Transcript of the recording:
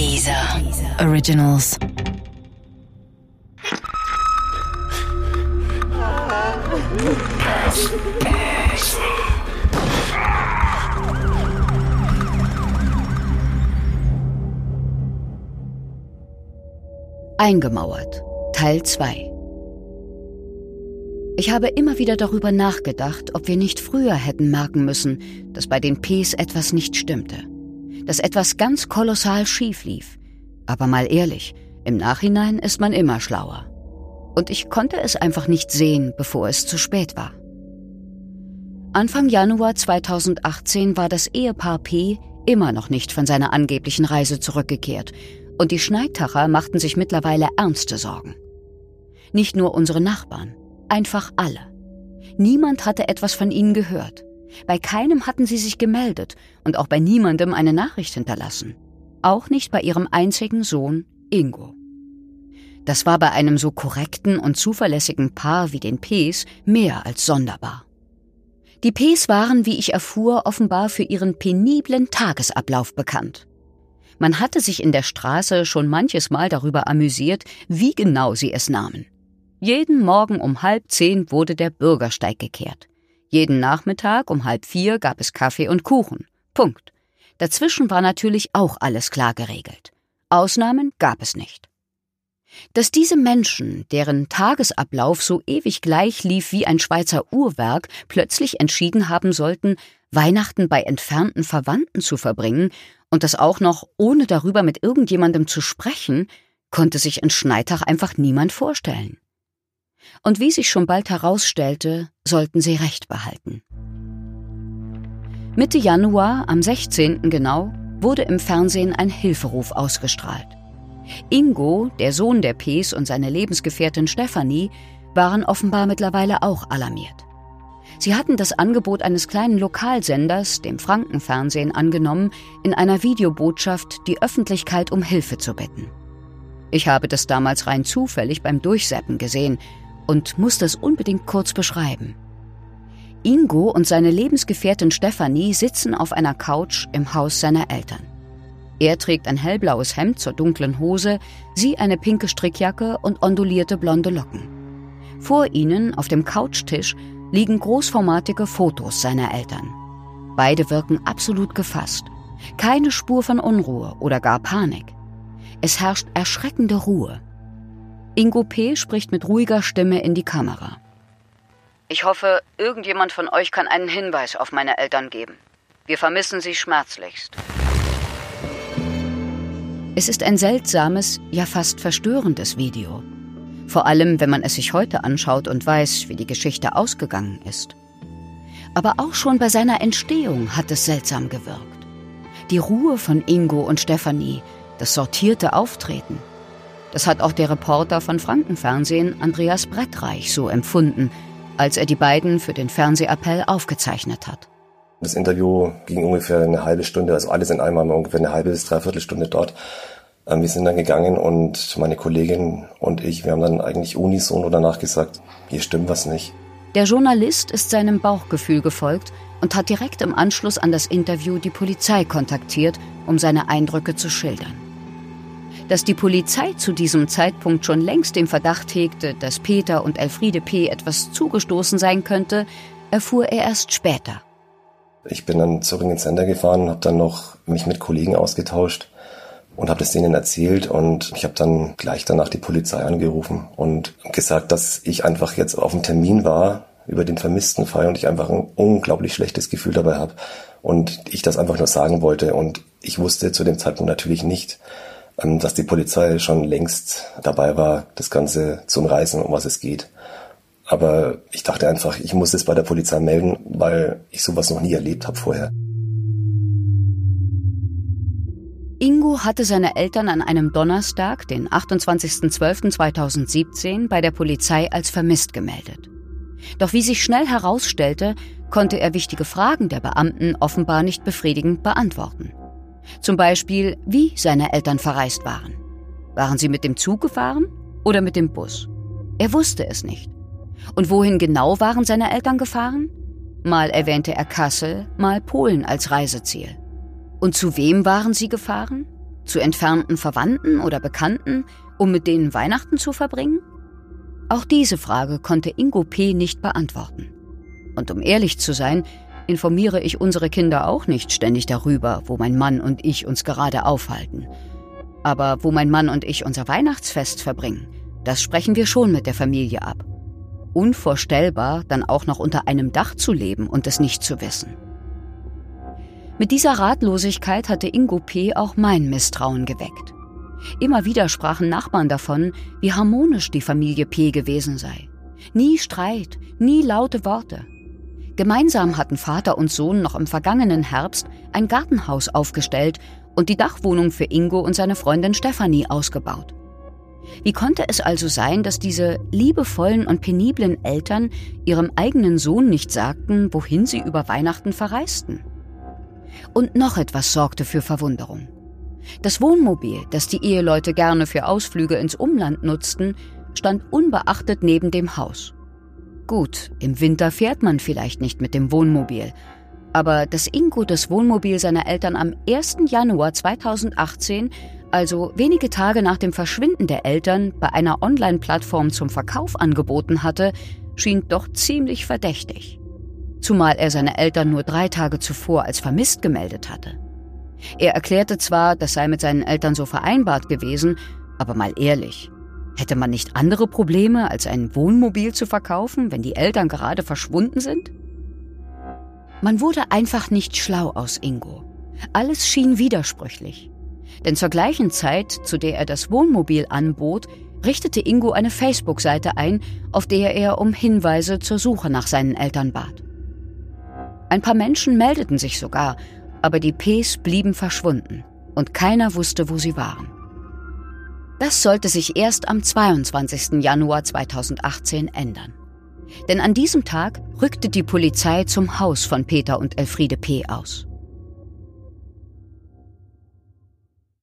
Dieser Originals. Eingemauert. Teil 2 Ich habe immer wieder darüber nachgedacht, ob wir nicht früher hätten merken müssen, dass bei den Ps etwas nicht stimmte. Dass etwas ganz kolossal schief lief. Aber mal ehrlich, im Nachhinein ist man immer schlauer. Und ich konnte es einfach nicht sehen, bevor es zu spät war. Anfang Januar 2018 war das Ehepaar P immer noch nicht von seiner angeblichen Reise zurückgekehrt und die Schneidtacher machten sich mittlerweile ernste Sorgen. Nicht nur unsere Nachbarn, einfach alle. Niemand hatte etwas von ihnen gehört. Bei keinem hatten sie sich gemeldet und auch bei niemandem eine Nachricht hinterlassen. Auch nicht bei ihrem einzigen Sohn Ingo. Das war bei einem so korrekten und zuverlässigen Paar wie den Ps mehr als sonderbar. Die Ps waren, wie ich erfuhr, offenbar für ihren peniblen Tagesablauf bekannt. Man hatte sich in der Straße schon manches Mal darüber amüsiert, wie genau sie es nahmen. Jeden Morgen um halb zehn wurde der Bürgersteig gekehrt. Jeden Nachmittag um halb vier gab es Kaffee und Kuchen. Punkt. Dazwischen war natürlich auch alles klar geregelt. Ausnahmen gab es nicht. Dass diese Menschen, deren Tagesablauf so ewig gleich lief wie ein Schweizer Uhrwerk, plötzlich entschieden haben sollten, Weihnachten bei entfernten Verwandten zu verbringen und das auch noch ohne darüber mit irgendjemandem zu sprechen, konnte sich in Schneitach einfach niemand vorstellen. Und wie sich schon bald herausstellte, sollten sie Recht behalten. Mitte Januar, am 16. genau, wurde im Fernsehen ein Hilferuf ausgestrahlt. Ingo, der Sohn der Ps und seine Lebensgefährtin Stefanie waren offenbar mittlerweile auch alarmiert. Sie hatten das Angebot eines kleinen Lokalsenders, dem Frankenfernsehen, angenommen, in einer Videobotschaft die Öffentlichkeit um Hilfe zu bitten. Ich habe das damals rein zufällig beim Durchseppen gesehen und muss das unbedingt kurz beschreiben. Ingo und seine Lebensgefährtin Stefanie sitzen auf einer Couch im Haus seiner Eltern. Er trägt ein hellblaues Hemd zur dunklen Hose, sie eine pinke Strickjacke und ondulierte blonde Locken. Vor ihnen, auf dem Couchtisch, liegen großformatige Fotos seiner Eltern. Beide wirken absolut gefasst. Keine Spur von Unruhe oder gar Panik. Es herrscht erschreckende Ruhe. Ingo P. spricht mit ruhiger Stimme in die Kamera. Ich hoffe, irgendjemand von euch kann einen Hinweis auf meine Eltern geben. Wir vermissen sie schmerzlichst. Es ist ein seltsames, ja fast verstörendes Video. Vor allem, wenn man es sich heute anschaut und weiß, wie die Geschichte ausgegangen ist. Aber auch schon bei seiner Entstehung hat es seltsam gewirkt. Die Ruhe von Ingo und Stefanie, das sortierte Auftreten. Das hat auch der Reporter von Frankenfernsehen, Andreas Brettreich, so empfunden, als er die beiden für den Fernsehappell aufgezeichnet hat. Das Interview ging ungefähr eine halbe Stunde, also alles in wir ungefähr eine halbe bis dreiviertel Stunde dort. Ähm, wir sind dann gegangen und meine Kollegin und ich, wir haben dann eigentlich unisono danach gesagt, hier stimmt was nicht. Der Journalist ist seinem Bauchgefühl gefolgt und hat direkt im Anschluss an das Interview die Polizei kontaktiert, um seine Eindrücke zu schildern. Dass die Polizei zu diesem Zeitpunkt schon längst den Verdacht hegte, dass Peter und Elfriede P. etwas zugestoßen sein könnte, erfuhr er erst später. Ich bin dann zurück ins Sender gefahren, habe dann noch mich mit Kollegen ausgetauscht und habe das denen erzählt und ich habe dann gleich danach die Polizei angerufen und gesagt, dass ich einfach jetzt auf dem Termin war über den vermissten Fall und ich einfach ein unglaublich schlechtes Gefühl dabei habe und ich das einfach nur sagen wollte und ich wusste zu dem Zeitpunkt natürlich nicht, dass die Polizei schon längst dabei war, das Ganze zu umreißen, um was es geht. Aber ich dachte einfach, ich muss es bei der Polizei melden, weil ich sowas noch nie erlebt habe vorher. Ingo hatte seine Eltern an einem Donnerstag, den 28.12.2017, bei der Polizei als vermisst gemeldet. Doch wie sich schnell herausstellte, konnte er wichtige Fragen der Beamten offenbar nicht befriedigend beantworten. Zum Beispiel, wie seine Eltern verreist waren. Waren sie mit dem Zug gefahren oder mit dem Bus? Er wusste es nicht. Und wohin genau waren seine Eltern gefahren? Mal erwähnte er Kassel, mal Polen als Reiseziel. Und zu wem waren sie gefahren? Zu entfernten Verwandten oder Bekannten, um mit denen Weihnachten zu verbringen? Auch diese Frage konnte Ingo P. nicht beantworten. Und um ehrlich zu sein, informiere ich unsere Kinder auch nicht ständig darüber, wo mein Mann und ich uns gerade aufhalten. Aber wo mein Mann und ich unser Weihnachtsfest verbringen, das sprechen wir schon mit der Familie ab. Unvorstellbar, dann auch noch unter einem Dach zu leben und es nicht zu wissen. Mit dieser Ratlosigkeit hatte Ingo P. auch mein Misstrauen geweckt. Immer wieder sprachen Nachbarn davon, wie harmonisch die Familie P. gewesen sei. Nie Streit, nie laute Worte. Gemeinsam hatten Vater und Sohn noch im vergangenen Herbst ein Gartenhaus aufgestellt und die Dachwohnung für Ingo und seine Freundin Stefanie ausgebaut. Wie konnte es also sein, dass diese liebevollen und peniblen Eltern ihrem eigenen Sohn nicht sagten, wohin sie über Weihnachten verreisten? Und noch etwas sorgte für Verwunderung. Das Wohnmobil, das die Eheleute gerne für Ausflüge ins Umland nutzten, stand unbeachtet neben dem Haus. Gut, im Winter fährt man vielleicht nicht mit dem Wohnmobil, aber dass Ingo das Wohnmobil seiner Eltern am 1. Januar 2018, also wenige Tage nach dem Verschwinden der Eltern, bei einer Online-Plattform zum Verkauf angeboten hatte, schien doch ziemlich verdächtig. Zumal er seine Eltern nur drei Tage zuvor als vermisst gemeldet hatte. Er erklärte zwar, das sei mit seinen Eltern so vereinbart gewesen, aber mal ehrlich, hätte man nicht andere Probleme, als ein Wohnmobil zu verkaufen, wenn die Eltern gerade verschwunden sind? Man wurde einfach nicht schlau aus Ingo. Alles schien widersprüchlich. Denn zur gleichen Zeit, zu der er das Wohnmobil anbot, richtete Ingo eine Facebook-Seite ein, auf der er um Hinweise zur Suche nach seinen Eltern bat. Ein paar Menschen meldeten sich sogar, aber die Ps blieben verschwunden und keiner wusste, wo sie waren. Das sollte sich erst am 22. Januar 2018 ändern. Denn an diesem Tag rückte die Polizei zum Haus von Peter und Elfriede P. aus.